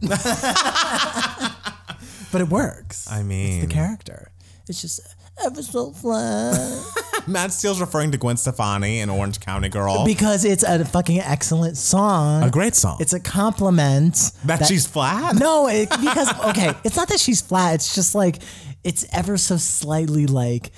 but it works. I it's mean, the character. It's just ever so flat. Matt Steele's referring to Gwen Stefani in Orange County Girl. because it's a fucking excellent song. a great song. It's a compliment that, she's flat. No, it, because okay, it's not that she's flat. It's just like it's ever so slightly like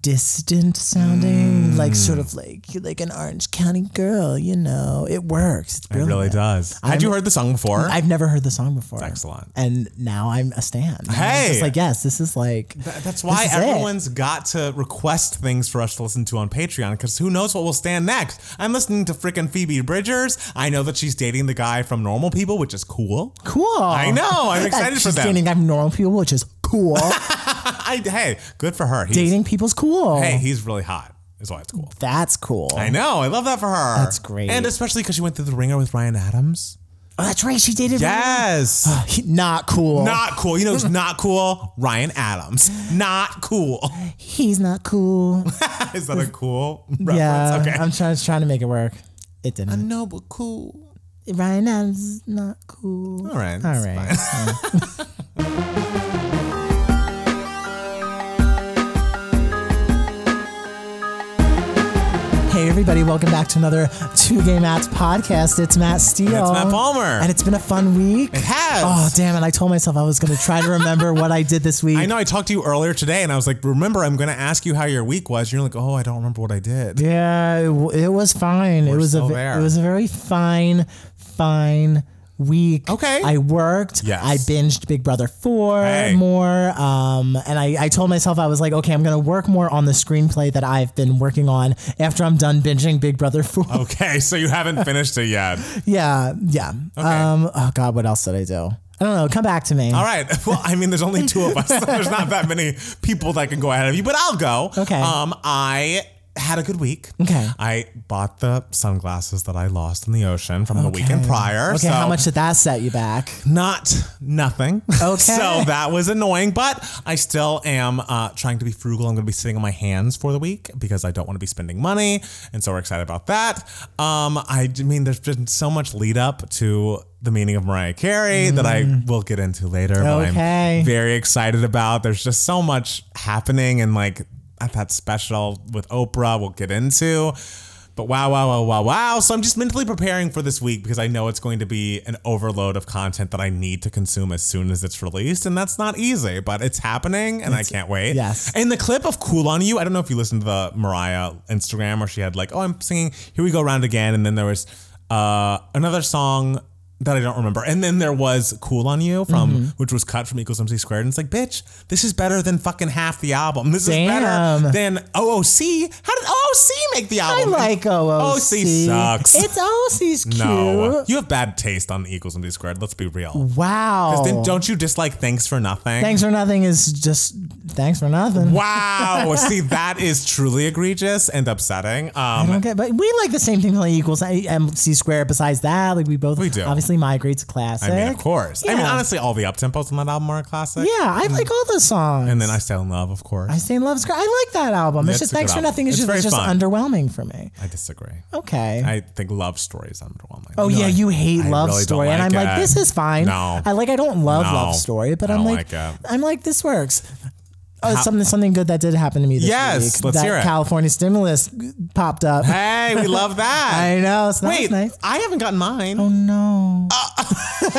distant sounding, like sort mm. of like like an Orange County girl. You know, it works. It's It really does. Had you heard the song before? I've never heard the song before. excellent. And now I'm a stan. I'm Hey! just like yes, this is like Th- That's why is it. everyone's got to request things for us to listen to on Patreon because who knows what will stand next. I'm listening to freaking Phoebe Bridgers. I know that she's dating the guy from Normal People, which is cool. cool. I know. I'm excited for She's them. dating I'm normal people, which is cool. I, hey, good for her. He's, dating people's cool. Hey, he's really hot. Is why it's cool. That's cool. I know. I love that for her. That's great. And especially because she went through the ringer with Ryan Adams. Oh, that's right. She dated. Yes. He- not cool. not cool. You know who's not cool? Ryan Adams. Not cool. He's not cool. Is that a cool reference? Yeah, Okay. I'm trying, trying to make it work. It didn't. I know, but cool. Ryan Adams is not cool. All right. All it's right. Hey everybody, welcome back to another Two Gay Matts podcast. It's Matt Steele. It's Matt Palmer. And it's been a fun week. It has. Oh damn it. I told myself I was gonna try to remember what I did this week. I know I talked to you earlier today and I was like, remember, I'm going to ask you how your week was. You're like, oh, I don't remember what I did. Yeah, it, w- it was fine. it We're was a there. it was a very fine, fine week. Okay. I worked. Yes. I binged Big Brother four Hey. more. Um, and I, I told myself I was like, okay, I'm gonna work more on the screenplay that I've been working on after I'm done binging Big Brother four. Okay, so you haven't finished it yet. yeah, yeah. Um, oh God, what else did I do? I don't know. Come back to me. All right. Well, I mean, there's only two of us. So there's not that many people that can go ahead of you, but I'll go. Okay. Um, I had a good week. Okay. I bought the sunglasses that I lost in the ocean from the weekend prior. Okay, so how much did that set you back? Not nothing. Okay. so that was annoying, but I still am uh, trying to be frugal. I'm going to be sitting on my hands for the week because I don't want to be spending money, and so we're excited about that. Um, I d- mean, there's been so much lead up to the meaning of Mariah Carey that I will get into later. But Mm. Okay. I'm very excited about. There's just so much happening, and like at that special with Oprah, we'll get into. But wow, wow, wow, wow, wow. So I'm just mentally preparing for this week because I know it's going to be an overload of content that I need to consume as soon as it's released. And that's not easy, but it's happening and I can't wait. yes. And the clip of Cool on You, I don't know if you listened to the Mariah Instagram where she had like, oh, I'm singing Here We Go Round Again. And then there was uh, another song that I don't remember. And then there was Cool on You from Mm-hmm. which was cut from Equals MC Squared. And it's like, bitch, this is better than fucking half the album. This is better Damn. than OOC. How did OOC make the album? I like OOC. OOC sucks. It's OOC's cute. no, you have bad taste on Equals MC Squared. Let's be real. Wow. Then don't you dislike Thanks for Nothing? Thanks for nothing is just thanks for nothing. Wow. See, that is truly egregious and upsetting. I Um, don't get, but we like the same thing like equals MC squared. Besides that, like we both We do. obviously migrate's a classic. I mean, of course. I mean, honestly, all the up tempos on that album are a classic. Yeah, I like all the songs. And then I Stay in Love, of course. I Stay in Love is great. I like that album. It's It's just thanks for nothing. It's, It's just, it's just fun. underwhelming for me. I disagree. Okay. I think Love Story is underwhelming. Oh You know, yeah, I- you hate I Love really Story, and I'm like like, this is fine. No. I like, I don't love No, Love Story, but I I'm like, like. I'm like, this works. Oh, something something good that did happen to me this Yes, week. let's that hear it. California stimulus popped up. Hey, we love that. I know. So that Wait, was nice. I haven't gotten mine. Oh no.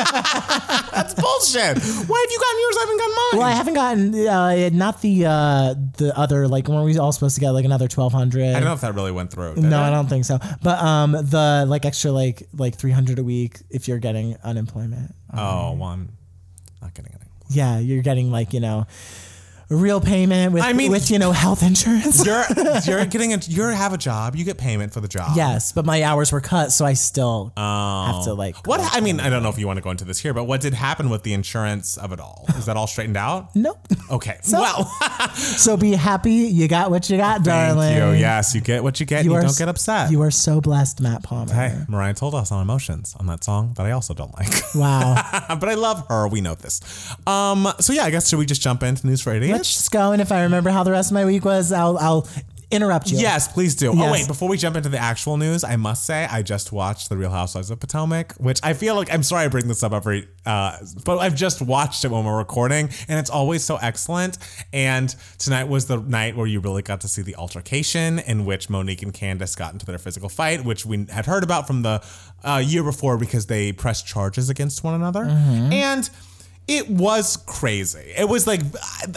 That's bullshit. Why have you gotten yours? I haven't gotten mine. Well, I haven't gotten uh, not the uh, the other like weren't we all supposed to get like another twelve hundred? I don't know if that really went through. did No, it? I don't think so. But um, the like extra like like three hundred a week if you're getting unemployment. Oh, well, I'm not getting any. Yeah, you're getting like you know real payment with I mean- with you know health insurance. You're you're getting a you have a job. You get payment for the job. yes, but my hours were cut, so I still Oh. have to like What I mean, I don't know if you want to go into this here, but what did happen with the insurance of it all? Is that all straightened out? Nope. Okay. well, So be happy you got what you got, thank darling. you. Yes, you get what you get. You, are don't get upset. You are so blessed, Matt Palmer. hey, Mariah told us on emotions on that song that I also don't like, Wow. but I love her. We know this. Um. So yeah, I guess should we just jump into news for idiots? Let's just go, and if I remember how the rest of my week was, I'll I'll interrupt you. Yes, please do. Oh wait, before we jump into the actual news, I must say I just watched The Real Housewives of Potomac, which I feel like I'm sorry I bring this up every, uh, but I've just watched it when we're recording, and it's always so excellent. And tonight was the night where you really got to see the altercation in which Monique and Candace got into their physical fight, which we had heard about from the uh, year before because they pressed charges against one another, and. It was crazy. It was like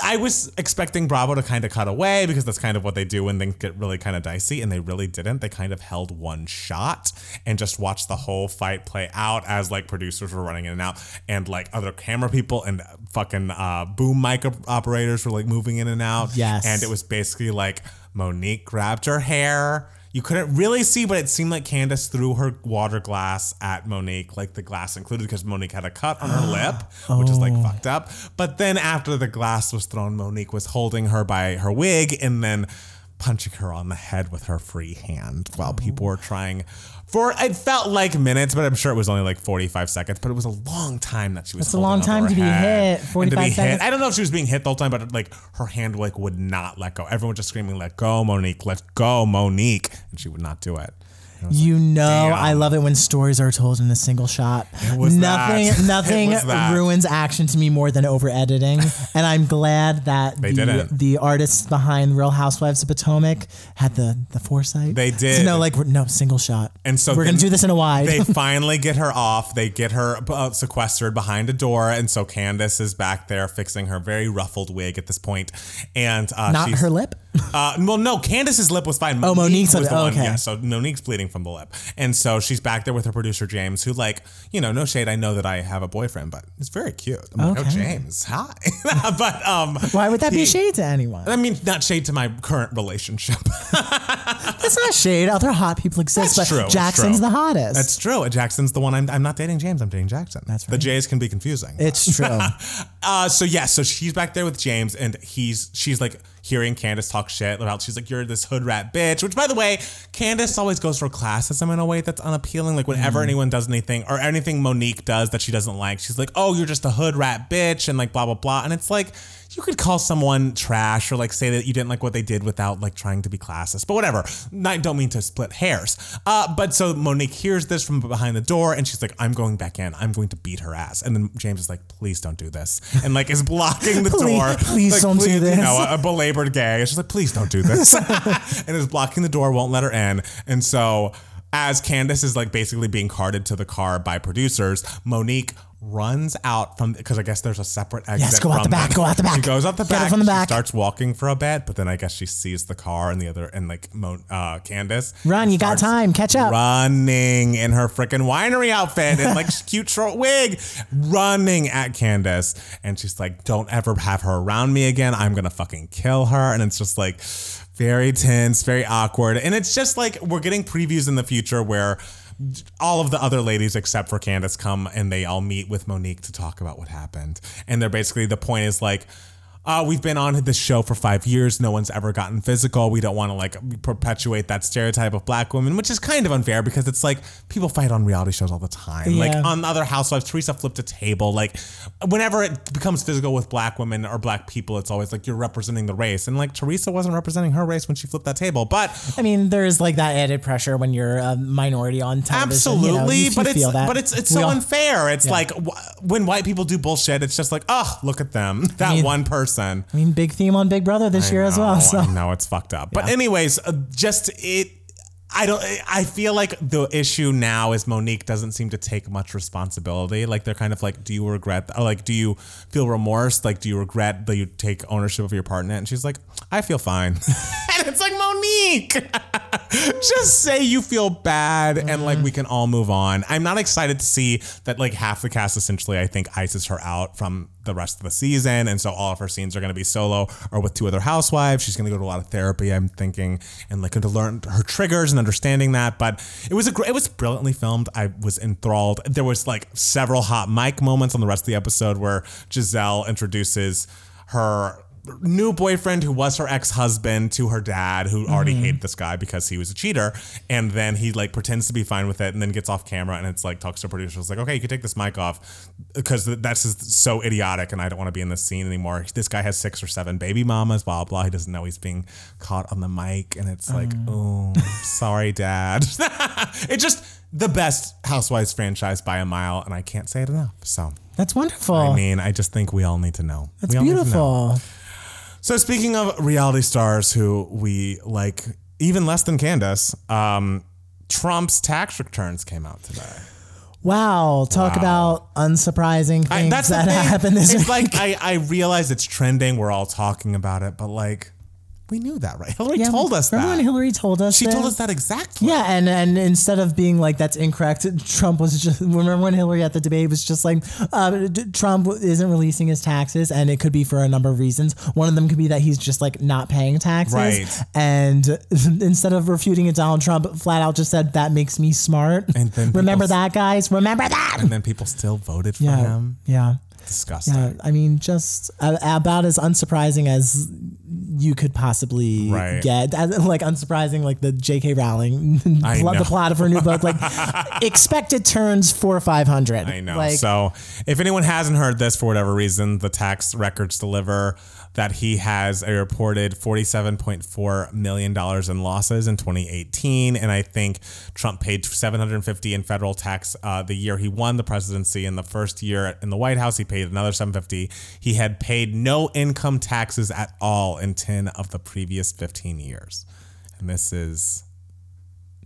I was expecting Bravo to kind of cut away because that's kind of what they do when things get really kind of dicey, and they really didn't. They kind of held one shot and just watched the whole fight play out as like producers were running in and out, and like other camera people and fucking uh, boom mic operators were like moving in and out. Yes. and it was basically like Monique grabbed her hair. You couldn't really see, but it seemed like Candace threw her water glass at Monique, like the glass included, because Monique had a cut on her lip, which is like oh. fucked up. But then after the glass was thrown, Monique was holding her by her wig and then punching her on the head with her free hand while people were trying for it felt like minutes, but I'm sure it was only like 45 seconds. But it was a long time that she was. That's a long time to be hit, and 45 seconds. I don't know if she was being hit the whole time, but like her hand like would not let go. Everyone was just screaming, "Let go, Monique! Let go, Monique!" And she would not do it. You know, damn. I love it when stories are told in a single shot. nothing, that. nothing It was that. ruins action to me more than over editing, and I'm glad that the didn't. the artists behind Real Housewives of Potomac had the the foresight. They did. know, like, no single shot, And so we're gonna do this in a wide. They finally get her off. They get her uh, sequestered behind a door, and so Candace is back there fixing her very ruffled wig at this point, and uh, Not her lip. Uh, well, no, Candace's lip was fine. Oh, Monique's was the one. okay. Yeah, so Monique's bleeding from the lip, and so she's back there with her producer James, who, like, you know, no shade. I know that I have a boyfriend, but it's very cute. I'm like, oh, James, hi. but um, Why would that be shade to anyone? I mean, not shade to my current relationship. That's not shade. Other hot people exist, That's but true, Jackson's true. the hottest. That's true. Jackson's the one. I'm, I'm not dating James. I'm dating Jackson. That's right. The. J's can be confusing. it's true. Uh, so yeah, so she's back there with James, and he's she's like hearing Candace talk shit about. She's like, "You're this hood rat bitch." Which, by the way, Candace always goes for classism in a way that's unappealing. Like whenever Mm-hmm. anyone does anything or anything Monique does that she doesn't like, she's like, "Oh, you're just a hood rat bitch," and like blah blah blah. And it's like. You could call someone trash or like say that you didn't like what they did without like trying to be classist, but whatever. I don't mean to split hairs. Uh, but so Monique hears this from behind the door and she's like, I'm going back in. I'm going to beat her ass. And then James is like, please don't do this. And like is blocking the Please- door. please Like, don't do You this. know, a, a belabored gay. And she's like, please don't do this. and is blocking the door, won't let her in. And so as Candace is like basically being carted to the car by producers, Monique runs out from because I guess there's a separate exit. Yes, go out the back, them. go out the back. She goes out the Get her back from the she back. starts walking for a bit, but then I guess she sees the car and the other and like Mo, uh, Candace. Run, you got time, catch up. Running in her freaking winery outfit and like cute short wig, running at Candace, and she's like, "Don't ever have her around me again. I'm gonna fucking kill her." And it's just like very tense, very awkward, and it's just like we're getting previews in the future where all of the other ladies except for Candace come and they all meet with Monique to talk about what happened. And they're basically the point is like, uh, we've been on this show for five years. No one's ever gotten physical. We don't want to like perpetuate that stereotype of black women, which is kind of unfair because it's like people fight on reality shows all the time. Like Yeah. on other Housewives, Teresa flipped a table. Like whenever it becomes physical with black women or black people, it's always like you're representing the race. And like Teresa wasn't representing her race when she flipped that table, but I mean, there's like that added pressure when you're a minority on television. you know, Absolutely, you- but it's that. but it's it's We so all- unfair. It's like wh- when white people do bullshit, it's just like, oh, look at them, that mean- one person. I mean, big theme on Big Brother this year as well. So I know it's fucked up. But anyways, uh, just it. I don't. I feel like the issue now is Monique doesn't seem to take much responsibility. Like they're kind of like, do you regret? Like, do you feel remorse? Like, do you regret that you take ownership of your partner? And she's like, I feel fine. it's like Monique, just say you feel bad, and like we mm. can all move on. I'm not excited to see that like half the cast essentially, I think, ices her out from the rest of the season, and so all of her scenes are going to be solo or with two other housewives. She's going to go to a lot of therapy, I'm thinking, and like to learn her triggers and understanding that. But it was a great, it was brilliantly filmed. I was enthralled. There was like several hot mic moments on the rest of the episode where Gizelle introduces her new boyfriend who was her ex-husband to her dad who already Mm-hmm. hated this guy because he was a cheater and then he like pretends to be fine with it and then gets off camera and it's like talks to producers like okay you can take this mic off because that's just so idiotic and I don't want to be in this scene anymore this guy has six or seven baby mamas blah blah he doesn't know he's being caught on the mic and it's like oh sorry dad it's just the best housewives franchise by a mile and I can't say it enough so That's wonderful. I mean I just think we all need to know That's We all need to know. beautiful. So speaking of reality stars who we like even less than Candace, um, Trump's tax returns came out today. Wow. Talk about unsurprising I- things that's that happened this It's week. like I, I realize it's trending. We're all talking about it, but like we knew that, right? Hillary Yeah, told us remember that. when Hillary told us she that? told us that exactly. Yeah, and and instead of being like that's incorrect, Trump was just remember when Hillary at the debate was just like uh, d- Trump isn't releasing his taxes, and it could be for a number of reasons. One of them could be that he's just like not paying taxes, Right. And instead of refuting it, Donald Trump flat out just said that makes me smart. And then remember that, guys. Remember that. And then people still voted for Yeah, him. yeah. Disgusting. Yeah, I mean, just uh, about as unsurprising as you could possibly Right. get. As- Like unsurprising, like the J.K. Rowling, the plot of her new book. Like expected turns for five hundred. I know. Like, so if anyone hasn't heard this for whatever reason, the tax records deliver that he has a reported $47.4 million in losses in 2018. And I think Trump paid 750 in federal tax uh, the year he won the presidency. In the first year in the White House, he paid another 750. He had paid no income taxes at all in 10 of the previous 15 years. And this is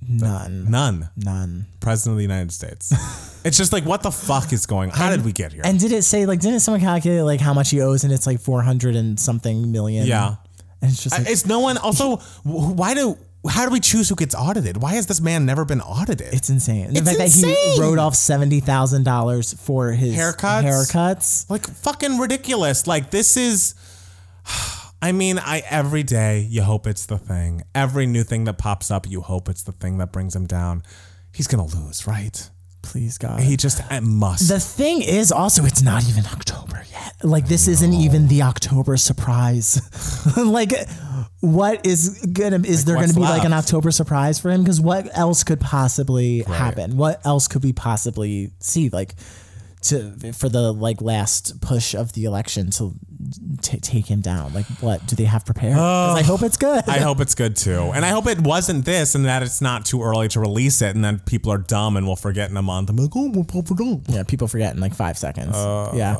none, none. none. President of the United States. it's just like, what the fuck is going on? How did we get here? And did it say like? Didn't someone calculate like how much he owes, and it's like four hundred and something million? Yeah. and it's just like It's no one. Also, why do? How do we choose who gets audited? Why has this man never been audited? it's insane. The It's fact that he wrote off seventy thousand dollars for his Haircuts? Haircuts. like fucking ridiculous. Like this is. I mean, I every day you hope it's the thing. Every new thing that pops up, you hope it's the thing that brings him down. He's gonna lose, right? Please God. He just it must. The thing is also it's not even October yet. Like this isn't even the October surprise. like what is gonna is there gonna be like an? October surprise for him? Because what else could possibly happen? What else could we possibly see? Like to for the like last push of the election to t- take him down. Like what do they have prepared? 'Cause I hope it's good. I hope it's good too. And I hope it wasn't this and that it's not too early to release it and then people are dumb and will forget in a month. I'm like, oh, we'll. Yeah, people forget in like five seconds. Uh. yeah.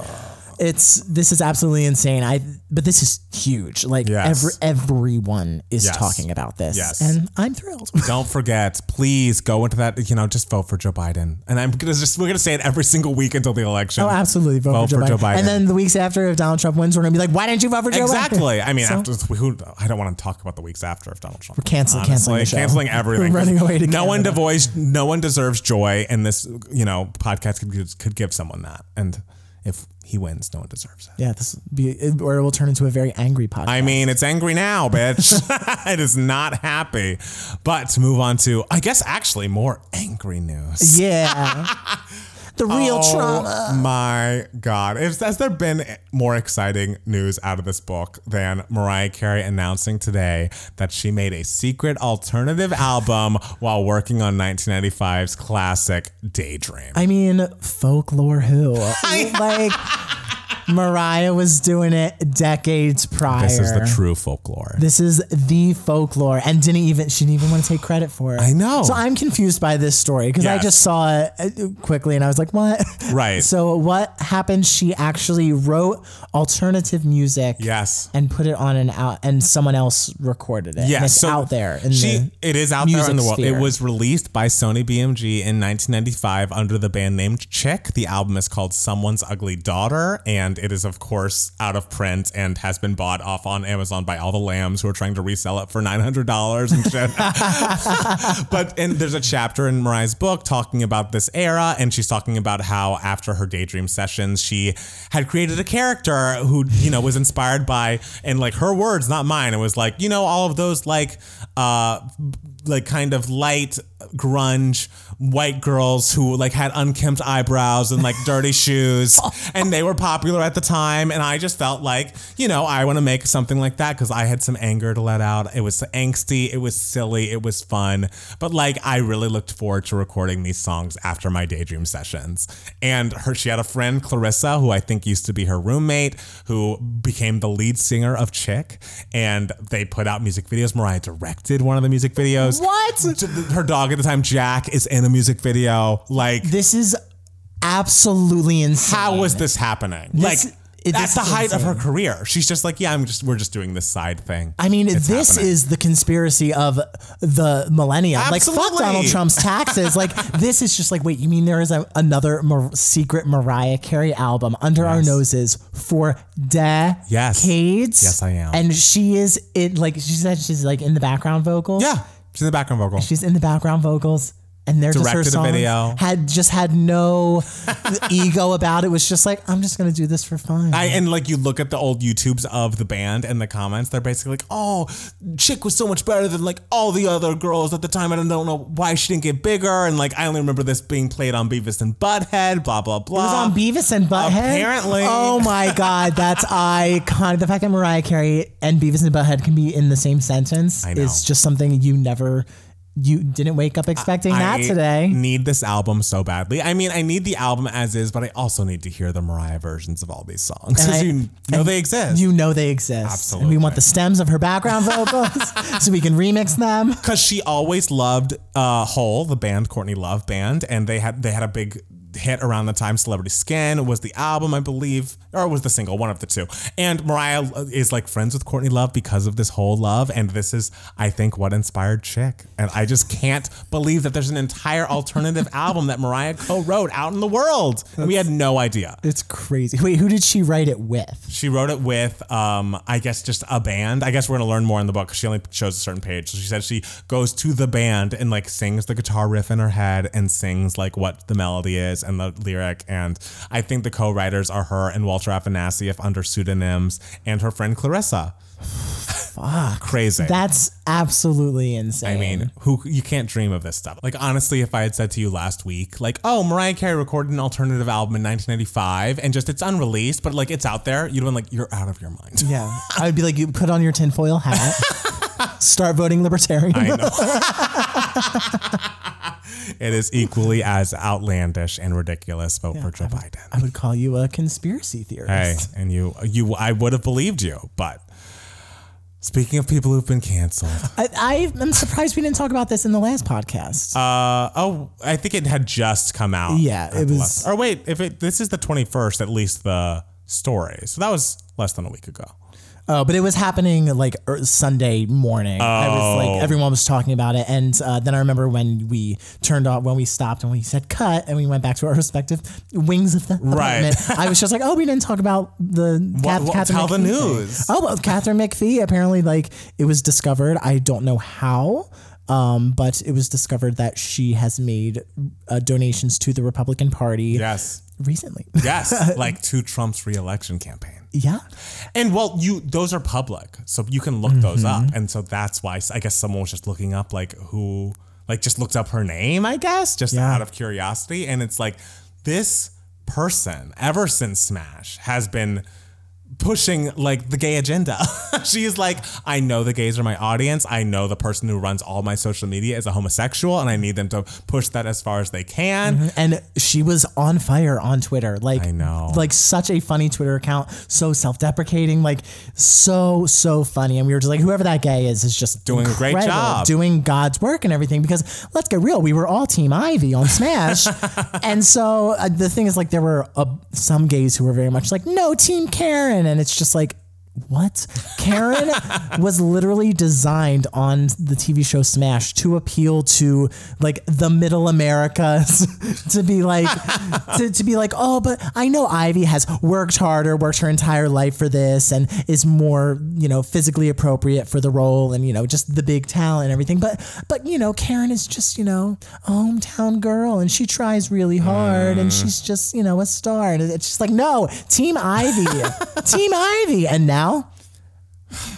It's this is absolutely insane. I but this is huge. Like Yes. every everyone is Yes. talking about this. Yes. And I'm thrilled. Don't forget, please go into that, you know, just vote for Joe Biden. And I'm gonna just we're gonna say it every single week until the election. Oh, absolutely. Vote, Vote for, Joe, for Joe Biden. Biden. And then the weeks after, if Donald Trump wins, we're gonna be like, why didn't you vote for Joe Biden? Exactly. I mean, So- after who I don't want to talk about the weeks after if Donald Trump. We're cancel- canceling canceling everything. We're running away to no one Canada. devoice, no one deserves joy, and this you know podcast could could give someone that. And if he wins, no one deserves it. Yeah, this will be or it will turn into a very angry podcast. I mean, it's angry now, bitch. it is not happy. But to move on to, I guess, actually more angry news. yeah, the real Oh trauma. my God. Is, has there been more exciting news out of this book than Mariah Carey announcing today that she made a secret alternative album while working on 1995's classic Daydream? I mean, folklore who? like Mariah was doing it decades prior. this is the true folklore. This is the folklore, and didn't even she didn't even want to take credit for it. I know. So I'm confused by this story because I just saw it uh, quickly and I was like, "What?" Right. So what happened? She actually wrote alternative music. Yes. And put it on an out, and someone else recorded it. Yeah, and it's so out there. In she the, it is out there in the world. sphere. It was released by Sony BMG in 1995 under the band name Chick. The album is called Someone's Ugly Daughter, and it is of course out of print and has been bought off on Amazon by all the lambs who are trying to resell it for nine hundred dollars and shit. but and there's a chapter in Mariah's book talking about this era, and she's talking about how after her daydream sessions, she had created a character who you know was inspired by, and like her words, not mine. It was like you know all of those like uh like kind of light grunge white girls who like had unkempt eyebrows and like dirty shoes and they were popular at the time and I just felt like you know I want to make something like that because I had some anger to let out. It was angsty it was silly it was fun but like I really looked forward to recording these songs after my daydream sessions. And her she had a friend Clarissa who I think used to be her roommate who became the lead singer of Chick and they put out music videos. Mariah directed one of the music videos. What? her dog at the time Jack is in a music video like This is absolutely insane. how was this happening? This- like it- at the is height of her insane. career, she's just like, yeah, I'm just we're just doing this side thing. I mean, It's this happening. is the conspiracy of the millennium. Like, fuck Absolutely. Donald Trump's taxes. like, this is just like, wait, you mean there is a, another Mar- secret Mariah Carey album under our noses for decades? Yes, yes, I am. And she is it. Like she said, she's like in the background vocals. yeah, she's in the background vocal. she's in the background vocals. And they're just her songs. video. Had just had no ego about it. Was just like, I'm just gonna do this for fun. I, and like you look at the old YouTubes of the band and the comments, they're basically like, "Oh, Chick was so much better than like all the other girls at the time. and I don't know why she didn't get bigger." And like I only remember this being played on Beavis and Butthead. Blah blah blah. It was on Beavis and Butthead. Apparently. Oh my God, that's iconic. The fact that Mariah Carey and Beavis and Butthead can be in the same sentence is just something you never, you didn't wake up expecting that I today. Need this album so badly. I mean, I need the album as is, but I also need to hear the Mariah versions of all these songs because you know they exist. You know they exist. Absolutely. And we want the stems of her background vocals so we can remix them. because she always loved uh Hole, the band Courtney Love band, and they had they had a big hit around the time Celebrity Skin was the album, I believe, or it was the single, one of the two. And Mariah is like friends with Courtney Love because of this whole love, and this is, I think, what inspired Chick. And I just can't believe that there's an entire alternative album that Mariah co-wrote out in the world. And we had no idea. It's crazy. Wait, who did she write it with? She wrote it with, um, I guess, just a band. I guess we're gonna learn more in the book. She only shows a certain page. So she said she goes to the band and like sings the guitar riff in her head and sings like what the melody is and the lyric. And I think the co-writers are her and Walter Afanasieff under pseudonyms and her friend Clarissa. Fuck, crazy. That's absolutely insane. I mean, who you can't dream of this stuff. Like honestly, if I had said to you last week, like, oh, Mariah Carey recorded an alternative album in 1995 and just it's unreleased, but like it's out there, you'd have been like, you're out of your mind. yeah, I'd be like, you put on your tinfoil hat, start voting libertarian. I know. it is equally as outlandish and ridiculous. Vote for Joe Biden. I would call you a conspiracy theorist. Hey, and you, you, I would have believed you, but speaking of people who've been canceled, I, I am surprised we didn't talk about this in the last podcast. uh, oh, I think it had just come out. Yeah, it was- last- or wait, if it this is the twenty first, at least the story. So that was less than a week ago. Oh, but it was happening like er, Sunday morning. I was Oh. like, everyone was talking about it, and uh, then I remember when we turned off, when we stopped, and we said cut, and we went back to our respective wings of the Right. apartment. I was just like, oh, we didn't talk about the Kath- what- Katharine tell the McPhee thing. news. Oh, well, Katharine McPhee. Apparently, like it was discovered. I don't know how. Um, but it was discovered that she has made uh, donations to the Republican Party Yes, recently. yes, like to Trump's reelection campaign. Yeah. And well, you those are public, so you can look those up, mm-hmm. and so that's why I guess someone was just looking up like who, like just looked up her name, I guess, just Yeah. out of curiosity, and it's like this person ever since Smash has been pushing like the gay agenda. she is like, I know the gays are my audience. I know the person who runs all my social media is a homosexual, and I need them to push that as far as they can. and she was on fire on Twitter. Like I know. like such a funny Twitter account, so self-deprecating, like so so funny. And we were just like, whoever that gay is is just Doing a great job. doing God's work and everything. Because let's get real, we were all Team Ivy on Smash, and so uh, the thing is, like, there were uh, some gays who were very much like, no, Team Karen, and it's just like. What? Karen was literally designed on the TV show Smash to appeal to like the middle Americas to be like to, to be like, oh, but I know Ivy has worked harder, worked her entire life for this and is more, you know, physically appropriate for the role and, you know, just the big talent and everything. But but you know, Karen is just, you know, a hometown girl and she tries really hard and mm. she's just, you know, a star. And it's just like, no, Team Ivy. Team Ivy. And now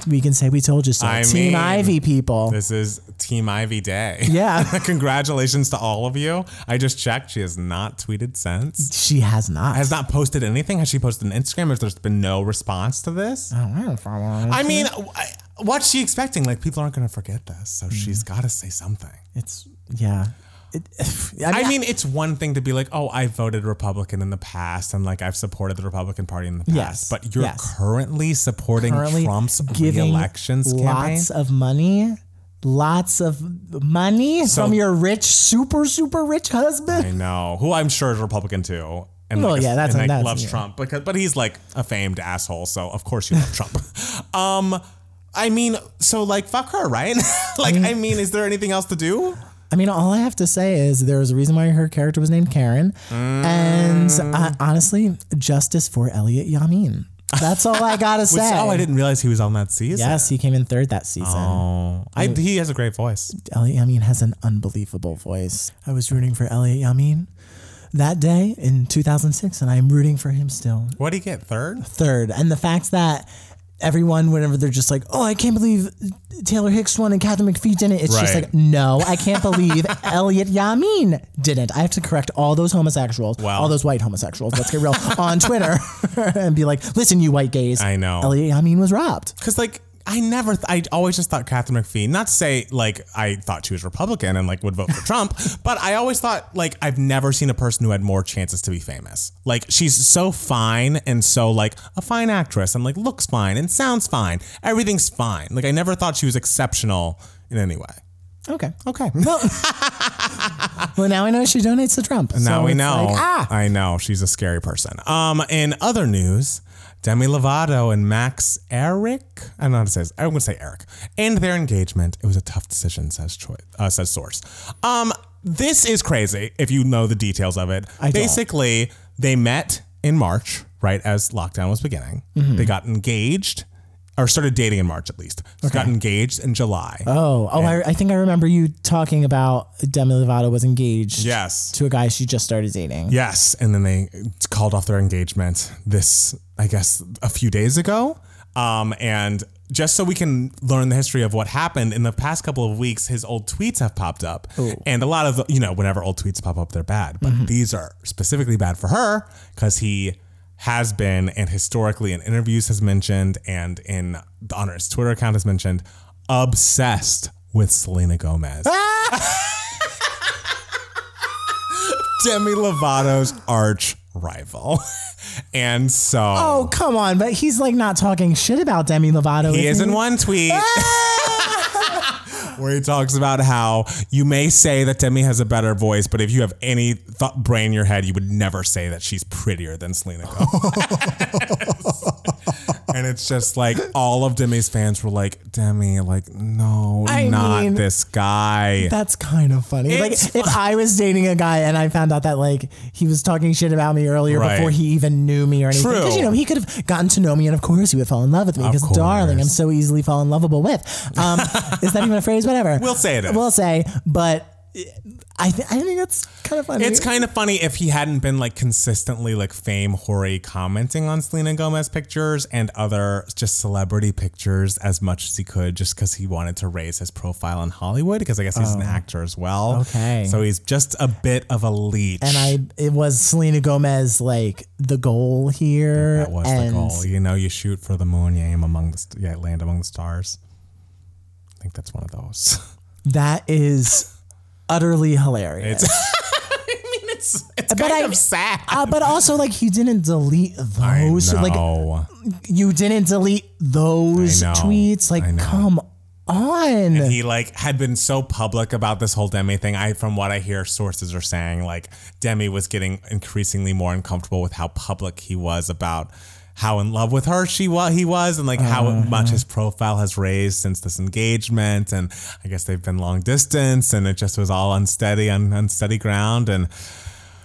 we can say we told you so. I Team mean, Ivy people. This is Team Ivy Day. Yeah. Congratulations to all of you. I just checked. She has not tweeted since. She has not. Has not posted anything. Has she posted an Instagram? Has there been no response to this? Oh, I don't follow her. I mean, what's she expecting? Like, people aren't going to forget this. So Mm. she's got to say something. It's yeah. It, I mean, it's one thing to be like, oh, I voted Republican in the past and like I've supported the Republican Party in the past. Yes, But you're yes. currently supporting currently Trump's giving re-elections campaign. lots of money, lots of money So- from your rich, super, super rich husband. I know. Who I'm sure is Republican too. And Well, like, yeah, that's- and like that's- loves yeah. Trump because but he's like a famed asshole, so of course you love Trump. Um I mean, so like fuck her, right? like I mean, is there anything else to do? I mean, all I have to say is there was a reason why her character was named Karen, and uh, honestly, justice for Elliott Yamin. That's all I gotta Which- say. oh, I didn't realize he was on that season. Yes, he came in third that season. Oh, I, he has a great voice. Elliott Yamin has an unbelievable voice. I was rooting for Elliott Yamin that day in 2006, and I'm rooting for him still. What did he get? Third? Third, and the fact that everyone, whenever they're just like, "Oh, I can't believe Taylor Hicks won and Katharine McPhee didn't," it's just like, "No, I can't believe Elliott Yamin didn't." I have to correct all those homosexuals, Wow. all those white homosexuals. Let's get real on Twitter and be like, "Listen, you white gays, I know. Elliott Yamin was robbed." Because like I never, th- I always just thought Katharine McPhee. Not to say like I thought she was Republican and like would vote for Trump, but I always thought like I've never seen a person who had more chances to be famous. Like she's so fine and so like a fine actress and like looks fine and sounds fine. Everything's fine. Like I never thought she was exceptional in any way. Okay. Okay. Well, now I know she donates to Trump. now So we know. like, ah, I know she's a scary person. Um, in other news, Demi Lovato and Max Ehrich, I don't know how to say this. I'm going to say Eric, and their engagement. It was a tough decision, says Troy, uh, says source. Um, this is crazy. If you know the details of it, I don't. basically they met in March, right as lockdown was beginning. Mm-hmm. They got engaged. Or started dating in March at least. Got engaged in July. Oh, oh! I, I think I remember you talking about Demi Lovato was engaged. Yes. To a guy she just started dating. Yes, and then they called off their engagement this, I guess, a few days ago. Um, and just so we can learn the history of what happened in the past couple of weeks, his old tweets have popped up, and a lot of you know, whenever old tweets pop up, they're bad. But these are specifically bad for her because he has been, and historically in interviews has mentioned, and in on his Twitter account has mentioned, obsessed with Selena Gomez. Demi Lovato's arch rival. and so Oh come on! But he's like not talking shit about Demi Lovato. he is is in one tweet where he talks about how you may say that Demi has a better voice, but if you have any thought brain in your head, you would never say that she's prettier than Selena Gomez. and it's just like all of Demi's fans were like, Demi, like, no, I not mean- this guy. That's kind of funny. It's like if I was dating a guy and I found out that like he was talking shit about me earlier Right. before he even knew me or anything. Because you know he could have gotten to know me and of course he would fall in love with me because darling, I'm so easily fall in lovable with. Um, is that even a phrase? Whatever. We'll say it is. We'll say, but I th- I think that's kind of funny. It's kind of funny if he hadn't been like consistently like fame hoary commenting on Selena Gomez pictures and other just celebrity pictures as much as he could just because he wanted to raise his profile in Hollywood because I guess he's an oh. actor as well. Oh. Okay. So he's just a bit of a leech. and I it was Selena Gomez like the goal here. that was the goal. You know, you shoot for the moon, you aim among the st- yeah, land among the stars. I think that's one of those. That is utterly hilarious. It's I mean it's it's But kind I- of sad. Uh, but also, like, he didn't delete those. I Like, know. you didn't delete those I know. tweets. Like, I know. come on. And he like had been so public about this whole Demi thing. I from what I hear sources are saying like Demi was getting increasingly more uncomfortable with how public he was about how in love with her she was he was and like how Uh-huh. much his profile has raised since this engagement. And I guess they've been long distance and it just was all unsteady on unsteady ground. And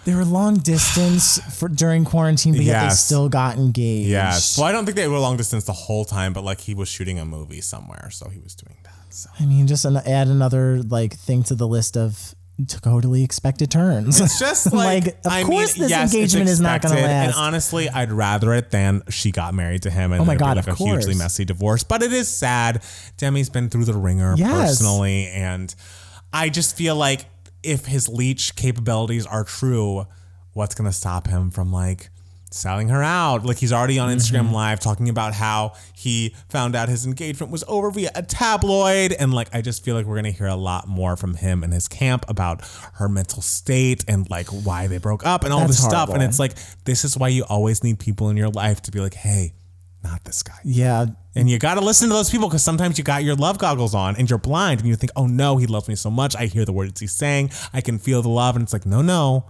they were long distance for during quarantine, but yet they still got engaged. yes. Well I don't think they were long distance the whole time but like he was shooting a movie somewhere so he was doing that so. I mean, just an, add another like thing to the list of totally expected turns. It's just like, of I course mean, this yes, engagement is not going to last. And honestly, I'd rather it than she got married to him and Oh my God, like of a hugely messy divorce. But it is sad. Demi's been through the ringer Yes. personally, and I just feel like if his leech capabilities are true, what's going to stop him from like selling her out? Like he's already on Instagram Mm-hmm. Live talking about how he found out his engagement was over via a tabloid, and like I just feel like we're going to hear a lot more from him and his camp about her mental state and like why they broke up and all That's this stuff. And it's like this is why you always need people in your life to be like, hey, not this guy. yeah. And you got to listen to those people because sometimes you got your love goggles on and you're blind and you think, oh no, he loves me so much. I hear the words he's saying. I can feel the love. And it's like, no, no.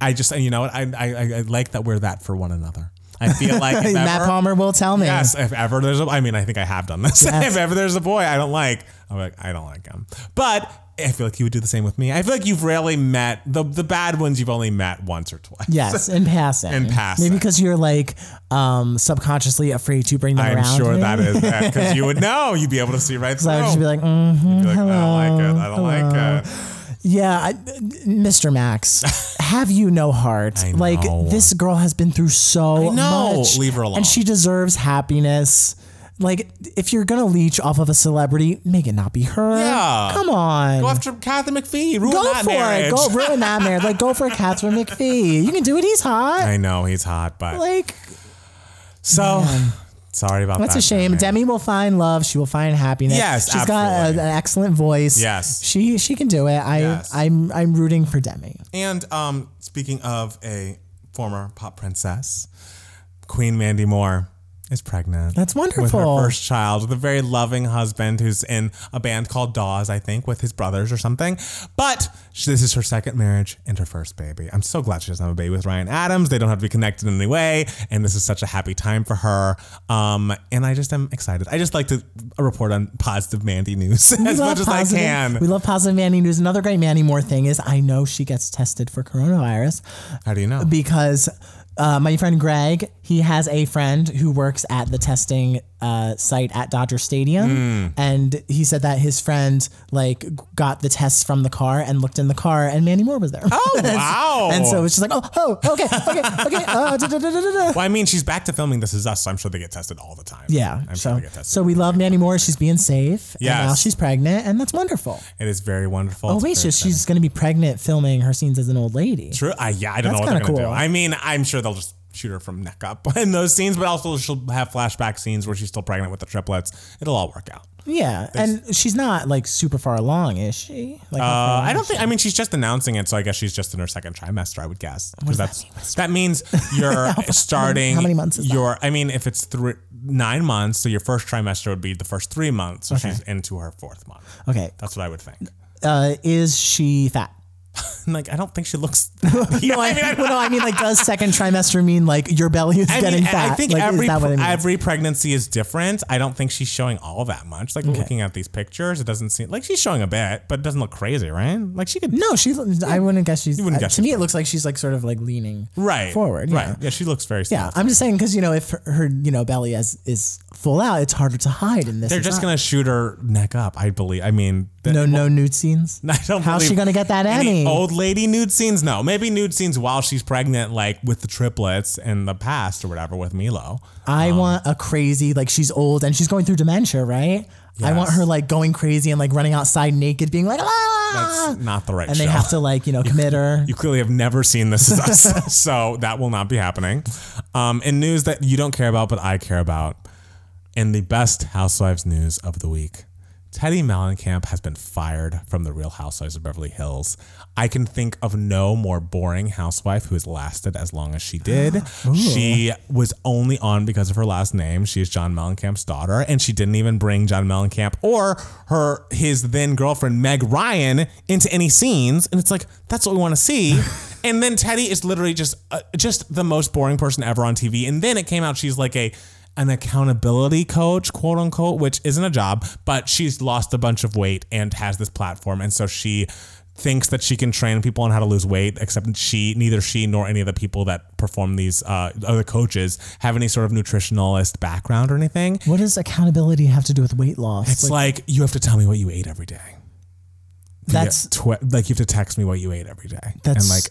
I just, and you know what? I, I, I like that we're that for one another. I feel like if Matt ever- Palmer will tell me. Yes, if ever there's a, I mean, I think I have done this. if ever there's a boy I don't like, I'm like, I don't like him. But I feel like you would do the same with me. I feel like you've rarely met the the bad ones. You've only met once or twice. Yes, in passing. In passing. Maybe because you're like um, subconsciously afraid to bring them around. I'm sure that is that because you would know. You'd be able to see right through. So I would just be like, mm, You'd be like, I don't like it. I don't like it. Yeah, I, Mr. Max, have you no heart? Like this girl has been through so I know. much. Leave her alone. And she deserves happiness. Like if you're gonna leech off of a celebrity, make it not be her. Yeah. Come on. Go after Kathy McPhee. Ruin Go that for marriage. it. Go ruin that marriage. Like go for Katharine McPhee. You can do it. He's hot. I know he's hot, but Like so sorry about That's that. That's a shame. Demi. Demi will find love. She will find happiness. Yes, she's got a, an excellent voice. Yes. she she can do it. I Yes. I'm I'm rooting for Demi. And um, speaking of a former pop princess, Queen Mandy Moore is pregnant. That's wonderful. With her first child, with a very loving husband who's in a band called Dawes, I think, with his brothers or something. But she, this is her second marriage and her first baby. I'm so glad she doesn't have a baby with Ryan Adams. They don't have to be connected in any way. And this is such a happy time for her. Um, and I just am excited. I just like to report on positive Mandy news as We much love as I positive- can. We love positive Mandy news. Another great Mandy Moore thing is I know she gets tested for coronavirus How do you know? because uh, my friend Greg, he has a friend who works at the testing uh, site at Dodger Stadium, Hmm. and he said that his friend like got the tests from the car and looked in the car, and Mandy Moore was there. Oh, wow. and so it's just like, oh, oh, okay, okay, okay. Uh, da, da, da. Well, I mean, she's back to filming This Is Us, so I'm sure they get tested all the time. Yeah. I'm so, sure they get tested. so we love Mandy Moore. She's being safe. Yeah, now she's pregnant, and that's wonderful. it is very wonderful. Oh wait, so she's going to be pregnant filming her scenes as an old lady. True. I, yeah, I don't That's know what they're going to do. cool. I mean, I'm sure they'll just shoot her from neck up in those scenes, but also she'll have flashback scenes where she's still pregnant with the triplets. It'll all work out. Yeah, and she's not like super far along, is she? Like, Uh, I don't think. I mean, she's just announcing it, so I guess she's just in her second trimester. I would guess because that's that mean? that means you're starting. how many months is your? I mean, if it's three nine months, so your first trimester would be the first three months. So Okay. she's into her fourth month. Okay, That's what I would think. uh, is she fat? Like, I don't think she looks. no, I, well, no, I mean like, does second trimester mean like your belly is I getting mean, fat? I think like, every is that what it means? every pregnancy is different. I don't think she's showing all that much. Like looking at these pictures, it doesn't seem like she's showing a bit, but it doesn't look crazy, right? Like she could. no, she's. I wouldn't guess she's. wouldn't uh, guess to me, it looks like she's like sort of like leaning Right. forward. Right. Yeah, she looks very. Yeah. I'm just saying because you know if her, her you know belly is is full out, it's harder to hide in this. They're just not- gonna shoot her neck up. I believe. I mean, no no nude scenes. I don't. How's she gonna get that any Emmy? Old lady nude scenes? No, maybe nude scenes while she's pregnant, like with the triplets in the past or whatever with Milo. I want a crazy like she's old and she's going through dementia, right? I want her like going crazy and like running outside naked, being like ah, That's not the right. and they have to like you know commit her. You clearly have never seen This Is Us, so that will not be happening. Um, in news that you don't care about, but I care about, in the best Housewives news of the week, Teddi Mellencamp has been fired from the Real Housewives of Beverly Hills. I can think of no more boring housewife who has lasted as long as she did. she was only on because of her last name. She is John Mellencamp's daughter, and she didn't even bring John Mellencamp or her his then girlfriend Meg Ryan into any scenes. And it's like that's what we want to see. and then Teddi is literally just uh, just the most boring person ever on TV. And then it came out she's like a an accountability coach, quote unquote, which isn't a job, but she's lost a bunch of weight and has this platform. And so she thinks that she can train people on how to lose weight, except she, neither she nor any of the people that perform these uh, other coaches have any sort of nutritionalist background or anything. What does accountability have to do with weight loss? It's like, you have to tell me what you ate every day. That's- twi- like you have to text me what you ate every day, That's- and like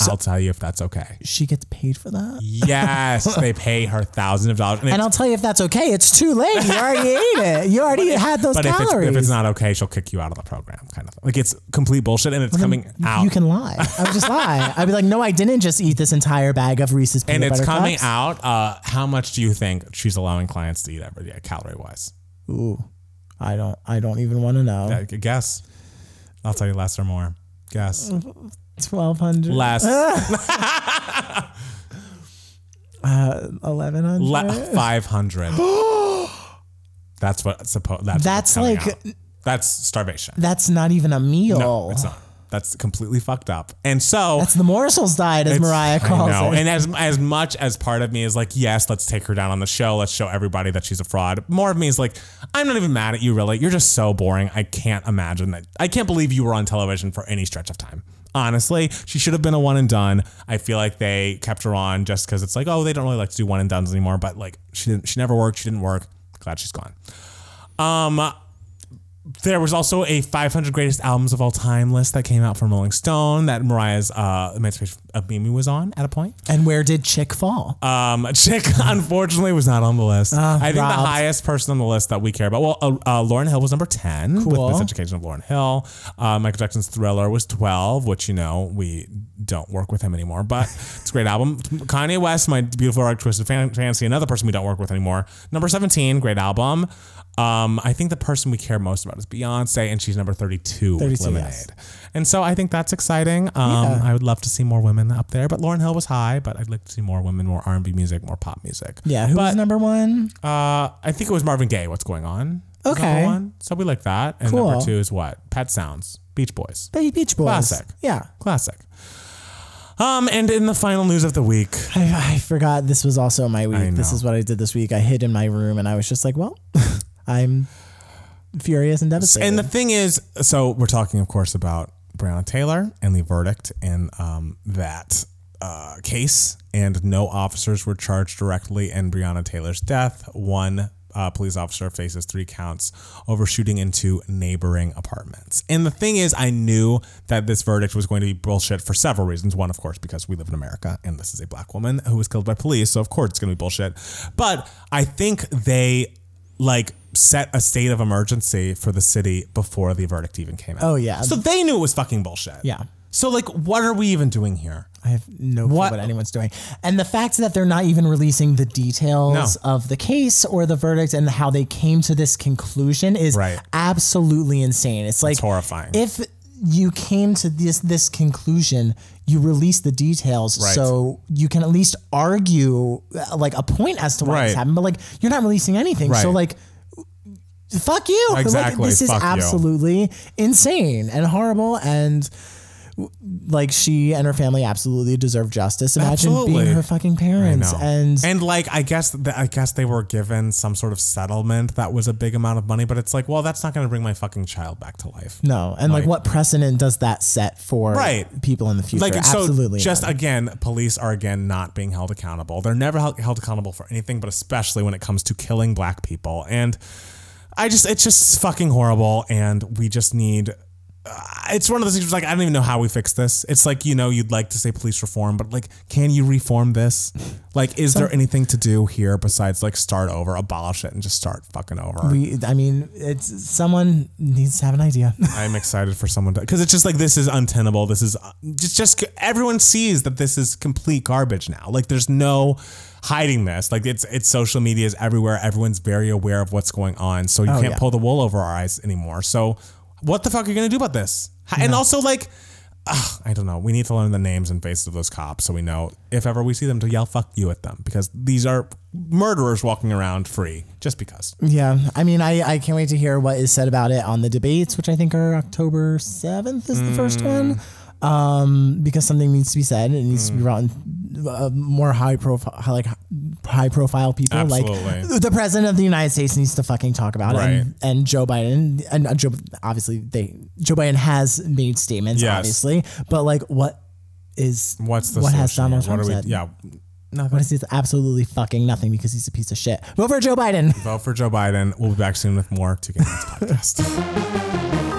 I'll tell you if that's okay. She gets paid for that. Yes, they pay her thousands of dollars, and, And I'll tell you if that's okay. It's too late. You already ate it. You already had those but if it's, if it's not okay, she'll kick you out of the program, kind of. Like it's complete bullshit, and it's coming out. You can lie. I would just lie. I'd be like, no, I didn't just eat this entire bag of Reese's peanut and it's coming cups. out. Uh, how much do you think she's allowing clients to eat every day, calorie wise? Ooh, I don't. I don't even want to know. I guess. I'll tell you less or more. Guess Twelve hundred. less. Uh, eleven hundred. Five hundred. that's what supposed. That's That's what's coming like- out. that's starvation. That's not even a meal. No, it's not. That's completely fucked up. And so That's the morsels diet, as It's- Mariah I calls know. it. And as as much as part of me is like, yes, let's take her down on the show. Let's show everybody that she's a fraud. More of me is like, I'm not even mad at you, really. You're just so boring. I can't imagine that. I can't believe you were on television for any stretch of time. Honestly, she should have been a one and done. I feel like they kept her on just because it's like, oh, they don't really like to do one and dones anymore. But like, she didn't. She never worked. She didn't work. Glad she's gone. Um, there was also a 500 greatest albums of all time list that came out from Rolling Stone that Mariah's uh, Emancipation of Mimi was on at a point. and where did Chick fall? Um, Chick unfortunately was not on the list. I think the highest person on the list that we care about. Well, uh, uh, Lauryn Hill was number ten Cool. with Miseducation of Lauryn Hill. Uh, Michael Jackson's Thriller was twelve, which you know we don't work with him anymore, but it's a great album. Kanye West, My Beautiful Dark Twisted Fan- Fantasy, another person we don't work with anymore. Number seventeen, great album. Um, I think the person we care most about is Beyonce, and she's number thirty-two, 32, with Lemonade. yes. And so I think that's exciting. Um, I would love to see more women up there, but Lauryn Hill was high. But I'd like to see more women, more R and B music, more pop music. yeah, who was number one? uh, I think it was Marvin Gaye. What's going on? Okay. number one. So we like that. And Cool. number two is what? Pet Sounds, Beach Boys, Be- Beach Boys. Classic. Yeah. classic. Um, and in the final news of the week, I, I forgot this was also my week. This is what I did this week. I hid in my room and I was just like, well, I'm furious and devastated. and the thing is, so we're talking, of course, about Breonna Taylor and the verdict in um, that uh, case, and no officers were charged directly in Breonna Taylor's death. One uh, police officer faces three counts over shooting into neighboring apartments. And the thing is, I knew that this verdict was going to be bullshit for several reasons. One, of course, because we live in America and this is a black woman who was killed by police. So, of course, it's going to be bullshit. But I think they like set a state of emergency for the city before the verdict even came out. Oh, yeah. So they knew it was fucking bullshit. Yeah. So like what are we even doing here? I have no clue What- what anyone's doing. And the fact that they're not even releasing the details No. of the case or the verdict and how they came to this conclusion is Right. absolutely insane. It's like horrifying. If you came to this this conclusion, you release the details Right. so you can at least argue uh, like a point as to why this happened. But like you're not releasing anything. So like fuck you. Like, Exactly, this is fuck you. absolutely insane and horrible and like she and her family absolutely deserve justice. Imagine Absolutely. being her fucking parents and and like I guess th- I guess they were given some sort of settlement that was a big amount of money, but it's like, well, that's not going to bring my fucking child back to life. no, and like, Like- what precedent does that set for Right. people in the future? Like so, absolutely, just none. again, police are again not being held accountable. They're never held accountable for anything, but especially when it comes to killing black people. And I just, it's just fucking horrible. And we just need. Uh, it's one of those things. where, Like I don't even know how we fix this. It's like you know you'd like to say police reform, but like, can you reform this? Like, is there anything to do here besides like start over, abolish it, and just start fucking over? we, I mean, it's someone needs to have an idea. I'm excited for someone to because it's just like this is untenable. This is just just everyone sees that this is complete garbage now. Like there's no hiding this. Like it's it's social media is everywhere. Everyone's very aware of what's going on. So you Oh, can't yeah. pull the wool over our eyes anymore. So what the fuck are you gonna do about this? And also like. ugh, I don't know. We need to learn the names and faces of those cops so we know if ever we see them to yell "fuck you" at them because these are murderers walking around free just because. yeah, I mean, I, I can't wait to hear what is said about it on the debates, which I think are October seventh is the first one. Mm. Um, because something needs to be said. It needs to be brought in uh, more high profile, like high profile people. Absolutely. Like the president of the United States needs to fucking talk about it. And, and Joe Biden and uh, Joe, obviously they Joe Biden has made statements, Yes. obviously, but like what is What's the what has Donald? Trump What are we? said? Yeah, nothing. What is he? Absolutely fucking nothing because he's a piece of shit. Vote for Joe Biden. Vote for Joe Biden. We'll be back soon with more to get this podcast.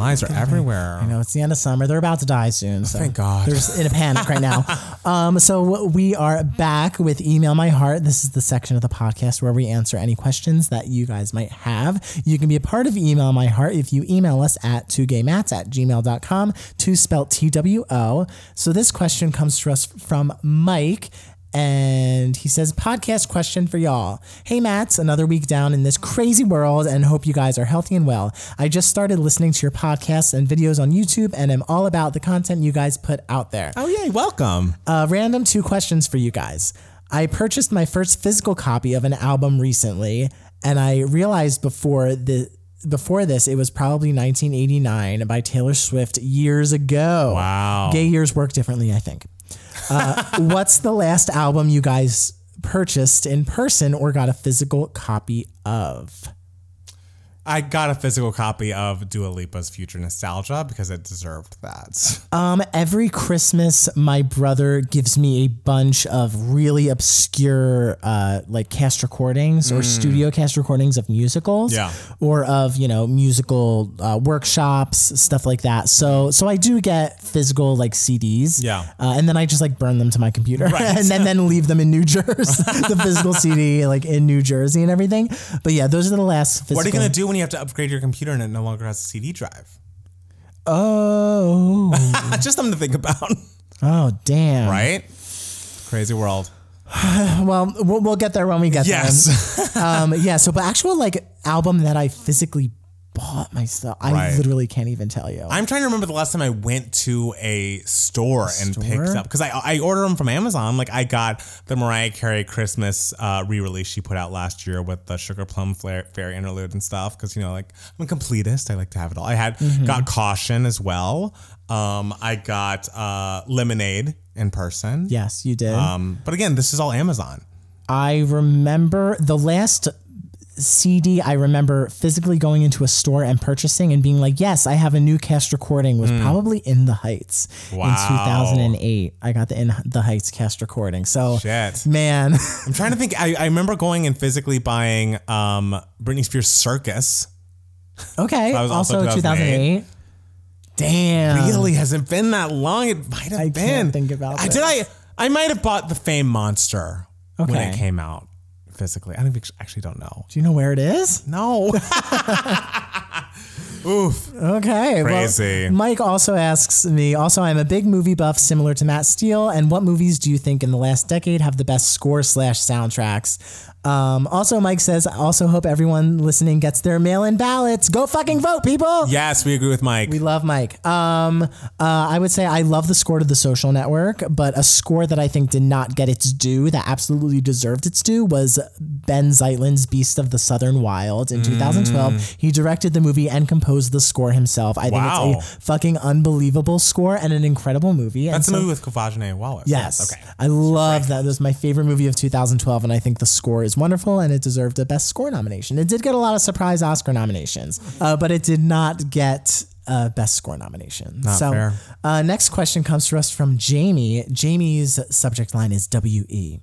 Flies are everywhere. I know it's the end of summer. They're about to die soon. So thank God. They're in a panic right now. Um, so we are back with Email My Heart. This is the section of the podcast where we answer any questions that you guys might have. You can be a part of Email My Heart if you email us at twogaymatts at gmail.com, two spelled T W O. So this question comes to us from Mike. And he says, podcast question for y'all. Hey, Matts, another week down in this crazy world and hope you guys are healthy and well. I just started listening to your podcasts and videos on YouTube and am all about the content you guys put out there. oh yay, welcome. Uh, random two questions for you guys. I purchased my first physical copy of an album recently, and I realized before the before this it was probably 1989 by Taylor Swift years ago. Wow. Gay years work differently, I think. Uh, what's the last album you guys purchased in person or got a physical copy of? I got a physical copy of Dua Lipa's Future Nostalgia because it deserved that. Um, every Christmas, my brother gives me a bunch of really obscure, uh, like cast recordings or studio cast recordings of musicals, Mm. Yeah. or of you know musical uh, workshops, stuff like that. So, so I do get physical like CDs, Yeah. uh, and then I just like burn them to my computer, Right. and then then leave them in New Jersey, the physical CD like in New Jersey and everything. But yeah, those are the last. Physical. What are you gonna do when you have to upgrade your computer and it no longer has a CD drive? Oh, Just something to think about, oh, damn! right? Crazy world. Well, we'll, we'll get there when we get Yes. there. Um, yeah. So, but actual like album that I physically bought myself, I literally can't even tell you. I'm trying to remember the last time I went to a store and Store? picked up because I I order them from Amazon. Like I got the Mariah Carey Christmas uh, re-release she put out last year with the Sugar Plum Flair, Fairy interlude and stuff. Because you know, like I'm a completist. I like to have it all. I had Mm-hmm. got Caution as well. Um, I got uh, Lemonade in person. yes, you did. Um, but again, this is all Amazon. I remember the last CD I remember physically going into a store and purchasing and being like, yes, I have a new cast recording was probably In the Heights. Wow. in 2008. I got the In the Heights cast recording. So, Shit. man, I'm trying to think. I, I remember going and physically buying um, Britney Spears Circus. okay. That was also also 2008. 2008. Damn. really hasn't been that long. It might have I been. think about I did. I I might have bought the Fame Monster when it came out physically. I don't actually don't know. Do you know where it is? No. Oof. Okay. Crazy. Well, Mike also asks me, also, I'm a big movie buff similar to Matt Steele. And what movies do you think in the last decade have the best score slash soundtracks? Um, also, Mike says, I also hope everyone listening gets their mail in ballots. Go fucking vote, people. Yes, we agree with Mike. We love Mike. Um, uh, I would say I love the score to The Social Network, but a score that I think did not get its due, that absolutely deserved its due, was Ben Zeitlin's Beast of the Southern Wild in 2012. He directed the movie and composed the score himself. I think Wow. it's a fucking unbelievable score and an incredible movie. And That's the so- movie with Quvenzhané Wallis. Yes. Okay. I love that. It was my favorite movie of 2012, and I think the score is wonderful and it deserved a Best Score nomination. It did get a lot of surprise Oscar nominations, uh, but it did not get a Best Score nomination. Not so. Uh, next question comes to us from Jamie. Jamie's subject line is WE.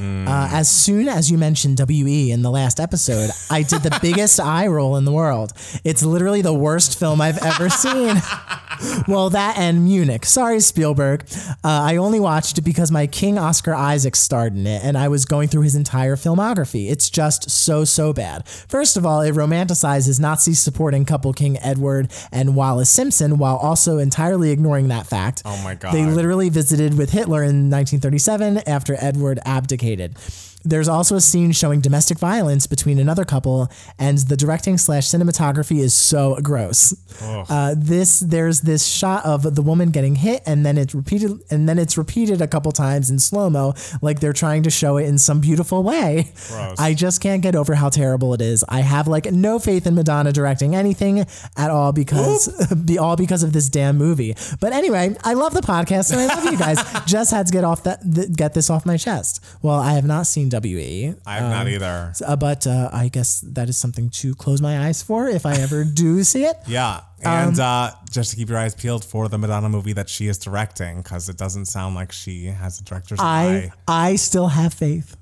Uh, as soon as you mentioned WE in the last episode, I did the biggest eye roll in the world. It's literally the worst film I've ever seen. well, that and Munich. Sorry, Spielberg. Uh, I only watched it because my King Oscar Isaac starred in it, and I was going through his entire filmography. It's just so, so bad. First of all, it romanticizes Nazi supporting couple King Edward and Wallis Simpson while also entirely ignoring that fact. Oh my God. They literally visited with Hitler in 1937 after Edward abdicated. There's also a scene showing domestic violence between another couple, and the directing slash cinematography is so gross. Uh, this there's this shot of the woman getting hit, and then it's repeated, and then it's repeated a couple times in slow mo, like they're trying to show it in some beautiful way. Gross. I just can't get over how terrible it is. I have like no faith in Madonna directing anything at all because be all because of this damn movie. But anyway, I love the podcast and I love you guys. just had to get off that th- get this off my chest. Well, I have not seen WE. I have not either. Uh, but uh, I guess that is something to close my eyes for if I ever do see it. Yeah. Um, And uh, just to keep your eyes peeled for the Madonna movie that she is directing, because it doesn't sound like she has a director's I eye. I still have faith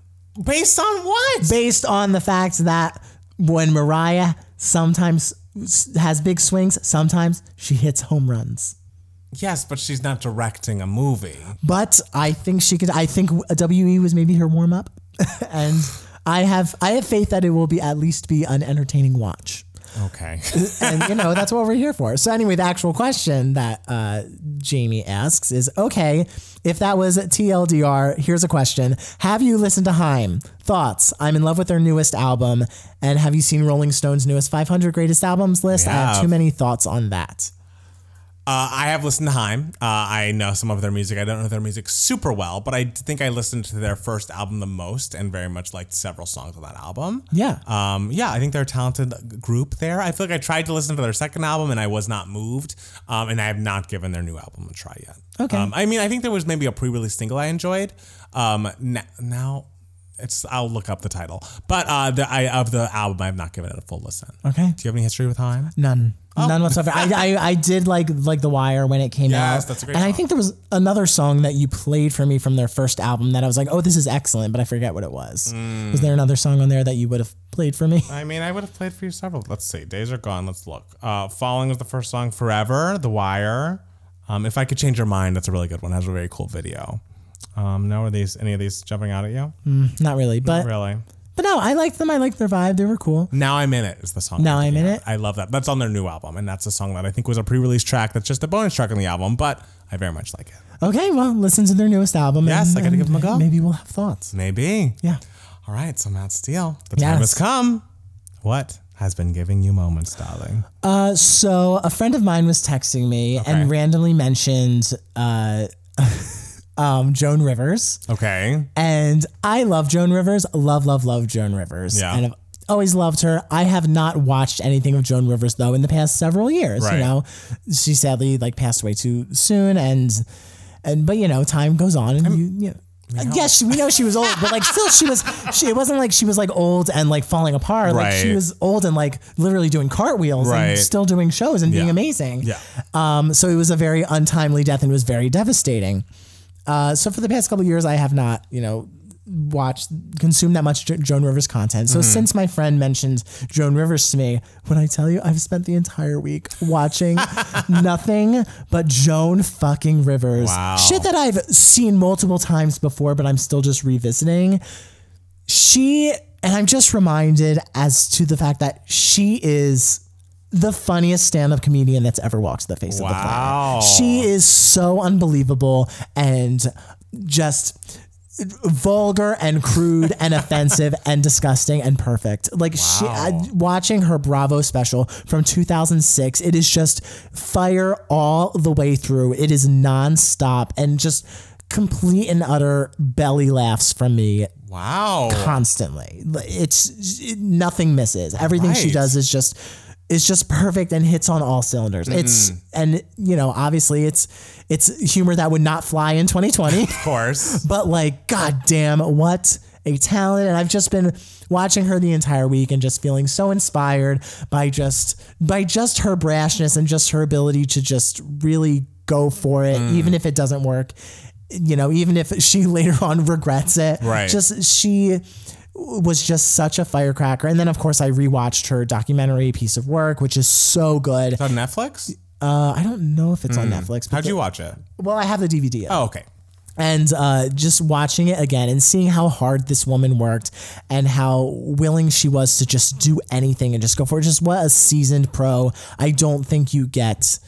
Based on what? based on the fact that when Mariah sometimes has big swings. Sometimes she hits home runs. Yes, but she's not directing a movie. But I think she could. I think WE was maybe her warm up, and I have I have faith that it will be at least be an entertaining watch. Okay. and you know that's what we're here for. So anyway, the actual question that uh, Jamie asks is: Okay, if that was TLDR, here's a question: Have you listened to Haim? Thoughts? I'm in love with their newest album, and have you seen Rolling Stone's newest 500 greatest albums list? I have have. too many thoughts on that. Uh, I have listened to Haim. Uh, I know some of their music. I don't know their music super well, but I think I listened to their first album the most and very much liked several songs on that album. Yeah. Um, yeah, I think they're a talented group there. I feel like I tried to listen to their second album and I was not moved. Um, and I have not given their new album a try yet. Okay. Um, I mean, I think there was maybe a pre-release single I enjoyed. Um, n- now it's I'll look up the title, but uh, the I of the album I have not given it a full listen. Okay. Do you have any history with Haim? None. None whatsoever. I, I I did like like The Wire when it came Yes, out. that's a great and I think there was another song that you played for me from their first album that I was like, oh, this is excellent, but I forget what it was. Mm. Was there another song on there that you would have played for me? I mean, I would have played for you several. Let's see. Days are gone. Let's look. Uh, Falling was the first song. Forever, The Wire. Um, if I could change your mind, that's a really good one. It has a very cool video. Um, no, are these any of these jumping out at you? Not really, but Really? but no, I liked them. I liked their vibe. They were cool. Now I'm in it is the song. Now I'm in It? I love that. That's on their new album, and that's a song that I think was a pre-release track. That's just a bonus track on the album, but I very much like it. Okay, well, listen to their newest album. Yes, and- I gotta give them a go. Maybe we'll have thoughts. Maybe. Yeah. All right. So Matt Steele, the time has come. What has been giving you moments, darling? Uh, so a friend of mine was texting me Okay. and randomly mentioned uh, um, Joan Rivers. Okay. And I love Joan Rivers. Love, love, love Joan Rivers. Yeah. And I've always loved her. I have not watched anything of Joan Rivers though in the past several years. Right. You know, she sadly like passed away too soon, and and but you know, time goes on, and you. you know, Yes, we know she was old, but like still, she was. She it wasn't like she was like old and like falling apart. Like she was old and like literally doing cartwheels Right. and still doing shows and being amazing. Yeah. Um, so it was a very untimely death and it was very devastating. Uh, so for the past couple of years, I have not, you know, watched, consumed that much Joan Rivers content. So since my friend mentioned Joan Rivers to me, when I tell you, I've spent the entire week watching nothing but Joan fucking Rivers. Wow. Shit that I've seen multiple times before, but I'm still just revisiting. She, and I'm just reminded as to the fact that she is the funniest stand-up comedian that's ever walked the face of the Wow. planet. She is so unbelievable and just vulgar and crude and offensive and disgusting and perfect. Like she, I, watching her Bravo special from 2006, it is just fire all the way through. It is nonstop and just complete and utter belly laughs from me Wow. constantly. It's it, nothing misses. Everything she does is just is just perfect and hits on all cylinders. It's mm-hmm. and you know obviously it's it's humor that would not fly in 2020, Of course. but like god damn what a talent and I've just been watching her the entire week and just feeling so inspired by just by just her brashness and just her ability to just really go for it mm. even if it doesn't work. You know, even if she later on regrets it. Right. Just she was just such a firecracker. And then of course I rewatched her documentary piece of work, which is so good. Is on Netflix? Uh, I don't know if it's on Netflix. But How'd you watch it? well, I have the DVD. Oh, okay. and uh, just watching it again and seeing how hard this woman worked and how willing she was to just do anything and just go for it. Just what a seasoned pro. I don't think you get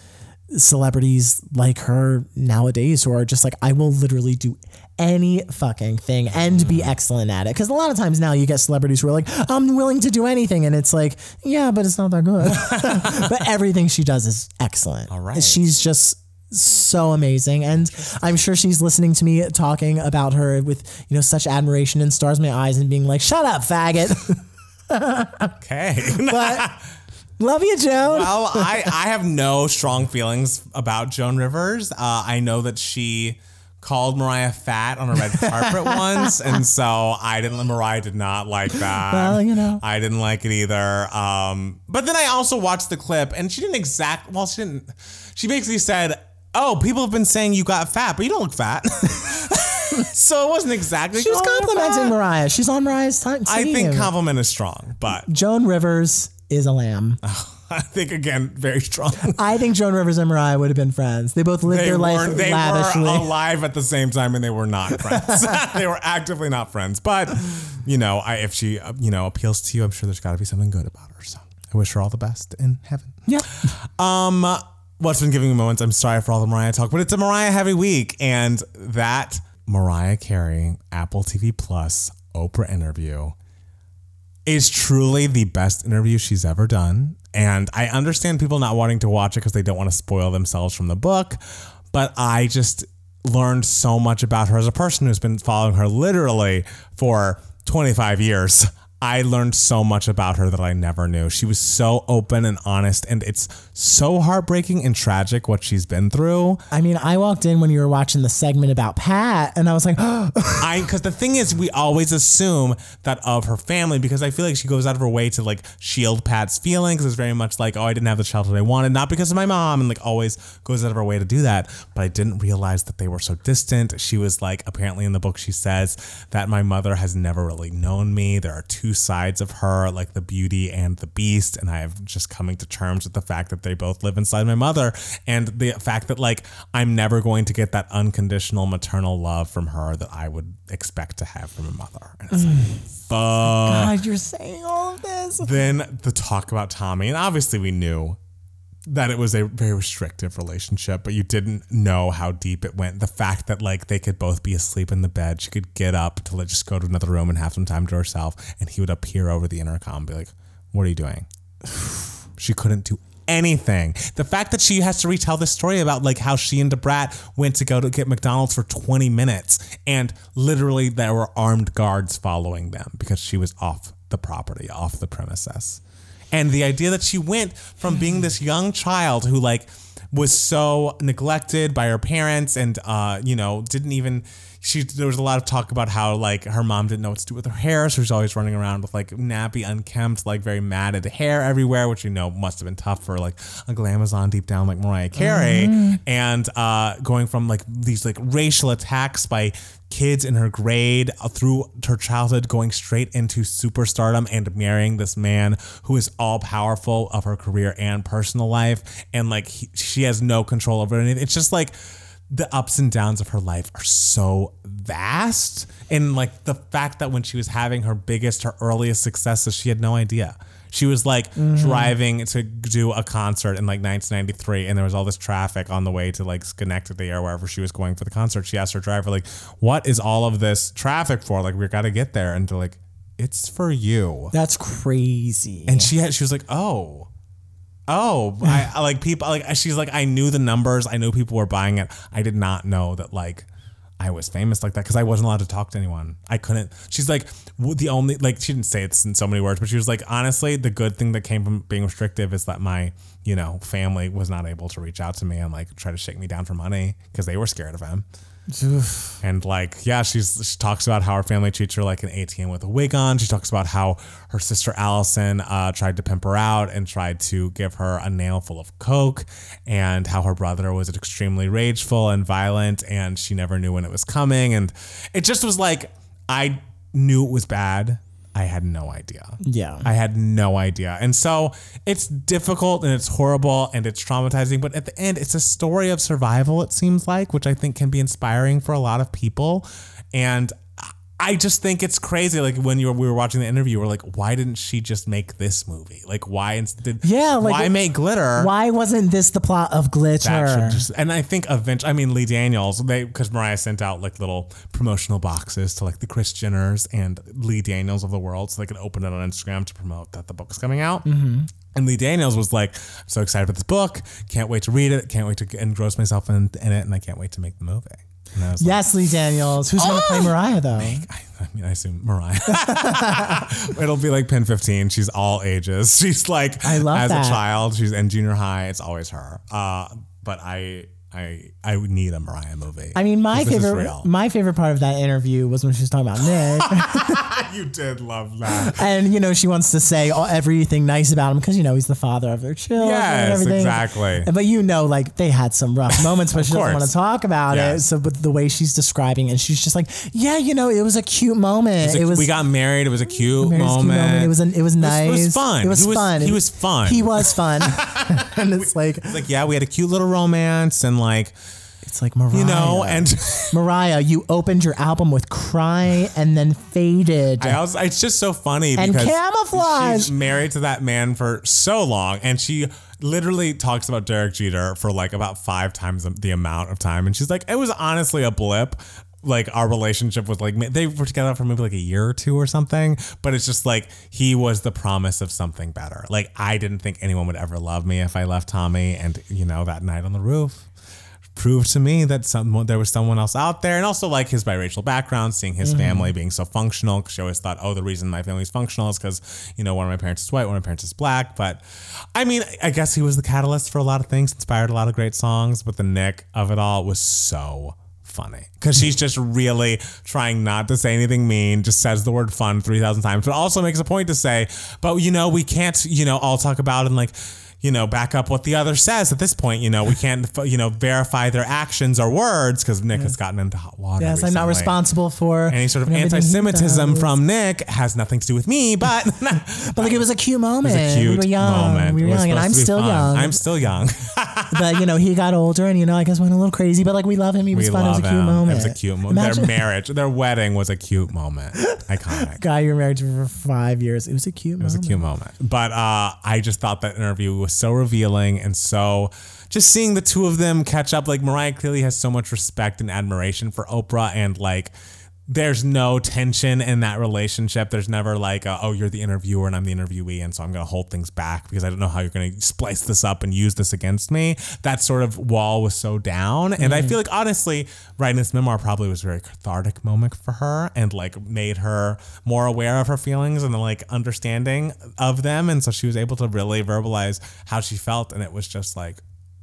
celebrities like her nowadays who are just like, I will literally do any fucking thing and be excellent at it. Because a lot of times now you get celebrities who are like, I'm willing to do anything. And it's like, yeah, but it's not that good. but everything she does is excellent. All right. She's just so amazing and i'm sure she's listening to me talking about her with you know such admiration and stars in my eyes and being like shut up faggot Okay. but love you joan well, I, I have no strong feelings about Joan Rivers. Uh, I know that she called Mariah fat on a red carpet once, and so I didn't. Mariah did not like that. Well, you know. I didn't like it either. Um, but then I also watched the clip, and she didn't exact. Well, she didn't. She basically said, "Oh, people have been saying you got fat, but you don't look fat." so it wasn't exactly. she was complimenting mariah she's on mariah's time I think compliment is strong, but joan rivers is a lamb. I think again, very strong. I think Joan Rivers and Mariah would have been friends. They both lived They their life weren't. They were alive at the same time, and they were not friends. they were actively not friends. But you know, I, if she uh, you know appeals to you, I'm sure there's got to be something good about her. So I wish her all the best in heaven. yeah. Um, what's been giving me moments? I'm sorry for all the Mariah talk, but it's a Mariah heavy week, and that Mariah Carey Apple TV Plus Oprah interview is truly the best interview she's ever done. And I understand people not wanting to watch it because they don't want to spoil themselves from the book, but I just learned so much about her as a person who's been following her literally for 25 years. I learned so much about her that I never knew. She was so open and honest, and it's so heartbreaking and tragic what she's been through. I mean, I walked in when you were watching the segment about Pat, and I was like, I because the thing is, we always assume that of her family because I feel like she goes out of her way to like shield Pat's feelings. It's very much like, oh, I didn't have the childhood I wanted, not because of my mom, and like always goes out of her way to do that. But I didn't realize that they were so distant. She was like, apparently in the book, she says that my mother has never really known me. There are two sides of her, like the beauty and the beast, and I have just coming to terms with the fact that they both live inside my mother, and the fact that like I'm never going to get that unconditional maternal love from her that I would expect to have from a mother. And it's like, mm. fuck. God, you're saying all of this. Then the talk about Tommy, and obviously we knew that it was a very restrictive relationship, but you didn't know how deep it went. The fact that like they could both be asleep in the bed, she could get up to like, just go to another room and have some time to herself, and he would appear over the intercom and be like, "What are you doing?" she couldn't do anything. The fact that she has to retell this story about like how she and Da Brat went to go to get McDonald's for 20 minutes and literally there were armed guards following them because she was off the property, off the premises. And the idea that she went from being this young child who like was so neglected by her parents and uh you know didn't even she there was a lot of talk about how like her mom didn't know what to do with her hair so she's always running around with like nappy unkempt like very matted hair everywhere which you know must have been tough for like a glamazon deep down like mariah carey. And uh going from like these like racial attacks by kids in her grade through her childhood going straight into superstardom and marrying this man who is all powerful of her career and personal life and like he, she has no control over anything. It's just like the ups and downs of her life are so vast. And like the fact that when she was having her biggest her earliest successes she had no idea. She was like mm-hmm. driving to do a concert in like 1993 and there was all this traffic on the way to like Schenectady or wherever she was going for the concert. She asked her driver like what is all of this traffic for? Like we got to get there. And they're like it's for you. That's crazy. and she had she was like oh oh I, I like people like she's like i knew the numbers. I knew people were buying it. I did not know that like i was famous like that because i wasn't allowed to talk to anyone. I couldn't. She's like the only like she didn't say this in so many words but she was like honestly the good thing that came from being restrictive is that my you know family was not able to reach out to me and like try to shake me down for money because they were scared of him and like, yeah, she's she talks about how her family treats her like an ATM with a wig on. She talks about how her sister Allison uh, tried to pimp her out and tried to give her a nail full of coke, and how her brother was extremely rageful and violent, and she never knew when it was coming. And it just was like I knew it was bad. I had no idea. Yeah. I had no idea. And so it's difficult and it's horrible and it's traumatizing, but at the end, it's a story of survival, it seems like, which I think can be inspiring for a lot of people. And I just think it's crazy. Like when you were, we were watching the interview, we're like, why didn't she just make this movie? Like, why did Yeah, like- why make glitter? Why wasn't this the plot of Glitter? just, and I think eventually, I mean, Lee Daniels, they because Mariah sent out like little promotional boxes to like the Chris Jenners and Lee Daniels of the world, so they could open it on Instagram to promote that the book is coming out. Mm-hmm. And Lee Daniels was like, "I'm so excited for this book! Can't wait to read it! Can't wait to engross myself in, in it, and I can't wait to make the movie." Was like, yes, Lee Daniels. Who's going to play Mariah though? I, I mean, I assume Mariah. It'll be like PEN15. She's all ages. She's like, I love as that. a child, she's in junior high. It's always her. Uh, but I, I I would need a Mariah movie. I mean, my 'Cause this is favorite my favorite part of that interview was when she was talking about Nick, you did love that. and you know she wants to say all, everything nice about him because you know he's the father of their children and Yes, exactly. But you know, like they had some rough moments, but she doesn't want to talk about it. So, but the way she's describing, and she's just like, yeah, you know, it was a cute moment. It was we got married. It was a cute Marriage Cute moment. It was an, it was nice. it was fun. It was He was- fun. he was fun. He was fun. and it's like It's like yeah, we had a cute little romance and like it's like Mariah. you know and. Mariah, you opened your album with "Cry" and then faded. I also, it's just so funny And because camouflage. she's married to that man for so long, and she literally talks about Derek Jeter for like about five times the amount of time, and she's like, it was honestly a blip. Like our relationship was like they were together for maybe like a year or two or something, but it's just like he was the promise of something better. Like I didn't think anyone would ever love me if I left Tommy, and you know that night on the roof proved to me that someone there was someone else out there and also like his biracial background seeing his Mm-hmm. family being so functional because she always thought oh the reason my family's functional is because you know one of my parents is white one of my parents is black but i mean i guess he was the catalyst for a lot of things inspired a lot of great songs but the nick of it all was so funny because she's just really trying not to say anything mean just says the word fun 3000 times but also makes a point to say but you know we can't you know all talk about and like you know, back up what the other says at this point. You know, we can't, you know, verify their actions or words because Nick has gotten into hot water. yes, I'm not responsible for Any sort of anti-Semitism from Nick has nothing to do with me, but But like it was a cute moment. it's a cute we were young. moment. We were young, and I'm still fun. young. I'm still young. but you know, he got older, and you know, I guess went a little crazy. But like we love him. He was we fun. It was a cute him. moment. It was a cute moment. Their marriage, their wedding was a cute moment. Iconic. guy you're married to for five years. It was a cute moment. It was a cute moment. But uh, I just thought that interview was so revealing and so just seeing the two of them catch up. Like Mariah clearly has so much respect and admiration for Oprah, and like there's no tension in that relationship. There's never like, a, oh, you're the interviewer and I'm the interviewee, and so I'm gonna hold things back because I don't know how you're gonna splice this up and use this against me. That sort of wall was so down, and I mm. feel like honestly, writing this memoir probably was a very cathartic moment for her, and like made her more aware of her feelings and like understanding of them, and so she was able to really verbalize how she felt, and it was just like,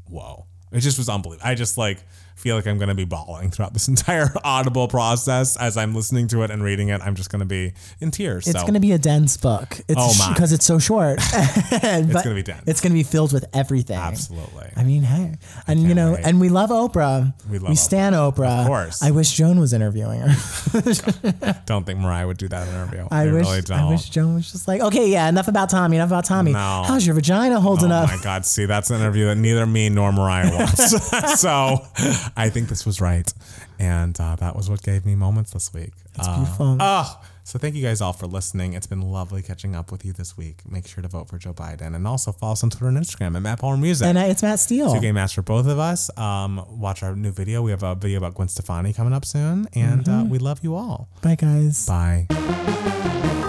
whoa. It just was unbelievable. I just like feel like I'm going to be bawling throughout this entire audible process as I'm listening to it and reading it. I'm just going to be in tears. It's so going to be a dense book. It's Oh, my. because it's so short. it's gonna be dense. It's going to be filled with everything. absolutely. I mean, hey, and you know, wait. and we love Oprah. We love stan Oprah. Of course. I wish Joan was interviewing her. don't think Mariah would do that interview. I, I, wish. really don't. I wish Joan was just like, okay, yeah, enough about Tommy. Enough about Tommy. No. How's your vagina holding Oh up? my God! See, that's an interview that neither me nor Mariah wants. so, I think this was right, and uh, that was what gave me moments this week. That's beautiful. Oh, so thank you guys all for listening. It's been lovely catching up with you this week. Make sure to vote for Joe Biden, and also follow us on Twitter and Instagram at Matt Palmer Music. And uh, it's Matt Steele. Two Gay Matts for both of us. Um, watch our new video. We have a video about Gwen Stefani coming up soon, and uh, we love you all. Bye, guys. Bye.